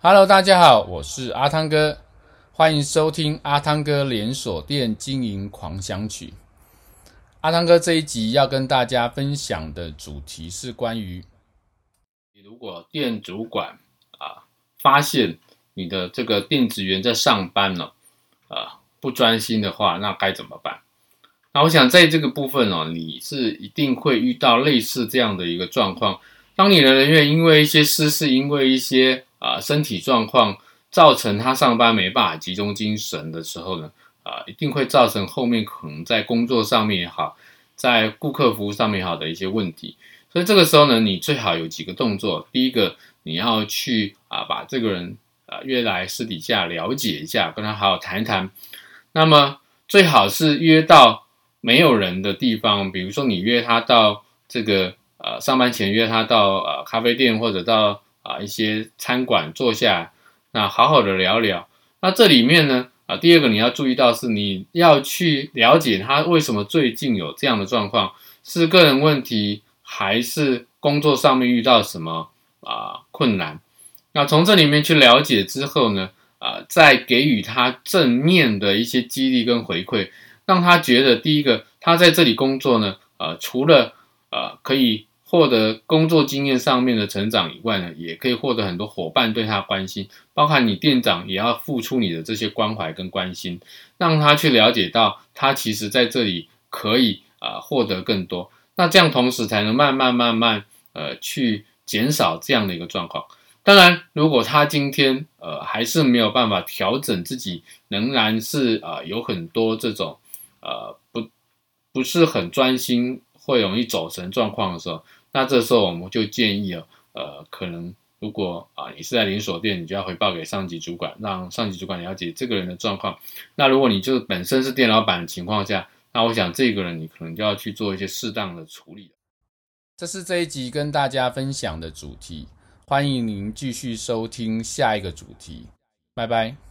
Hello，大家好，我是阿汤哥，欢迎收听阿汤哥连锁店经营狂想曲。阿汤哥这一集要跟大家分享的主题是关于，如果店主管啊发现你的这个店职员在上班呢，啊不专心的话，那该怎么办？那我想在这个部分哦，你是一定会遇到类似这样的一个状况。当你的人员因为一些私事，因为一些啊、身体状况造成他上班没办法集中精神的时候呢，啊、一定会造成后面可能在工作上面也好，在顾客服务上面也好的一些问题。所以这个时候呢，你最好有几个动作。第一个，你要去啊，把这个人啊约来私底下了解一下，跟他好好谈一谈。那么最好是约到没有人的地方，比如说你约他到这个呃上班前约他到呃咖啡店或者到。啊，一些餐馆坐下，那好好的聊聊。那这里面呢，啊，第二个你要注意到是，你要去了解他为什么最近有这样的状况，是个人问题，还是工作上面遇到什么啊困难？那从这里面去了解之后呢，啊，再给予他正面的一些激励跟回馈，让他觉得第一个，他在这里工作呢，呃，除了呃可以。获得工作经验上面的成长以外呢，也可以获得很多伙伴对他关心，包含你店长也要付出你的这些关怀跟关心，让他去了解到他其实在这里可以啊、获得更多，那这样同时才能慢慢慢慢呃去减少这样的一个状况。当然，如果他今天呃还是没有办法调整自己，仍然是啊、有很多这种呃不不是很专心，会容易走神状况的时候。那这时候我们就建议啊，呃，可能如果啊你是在连锁店，你就要回报给上级主管，让上级主管了解这个人的状况。那如果你就本身是店老板的情况下，那我想这个人你可能就要去做一些适当的处理。这是这一集跟大家分享的主题，欢迎您继续收听下一个主题，拜拜。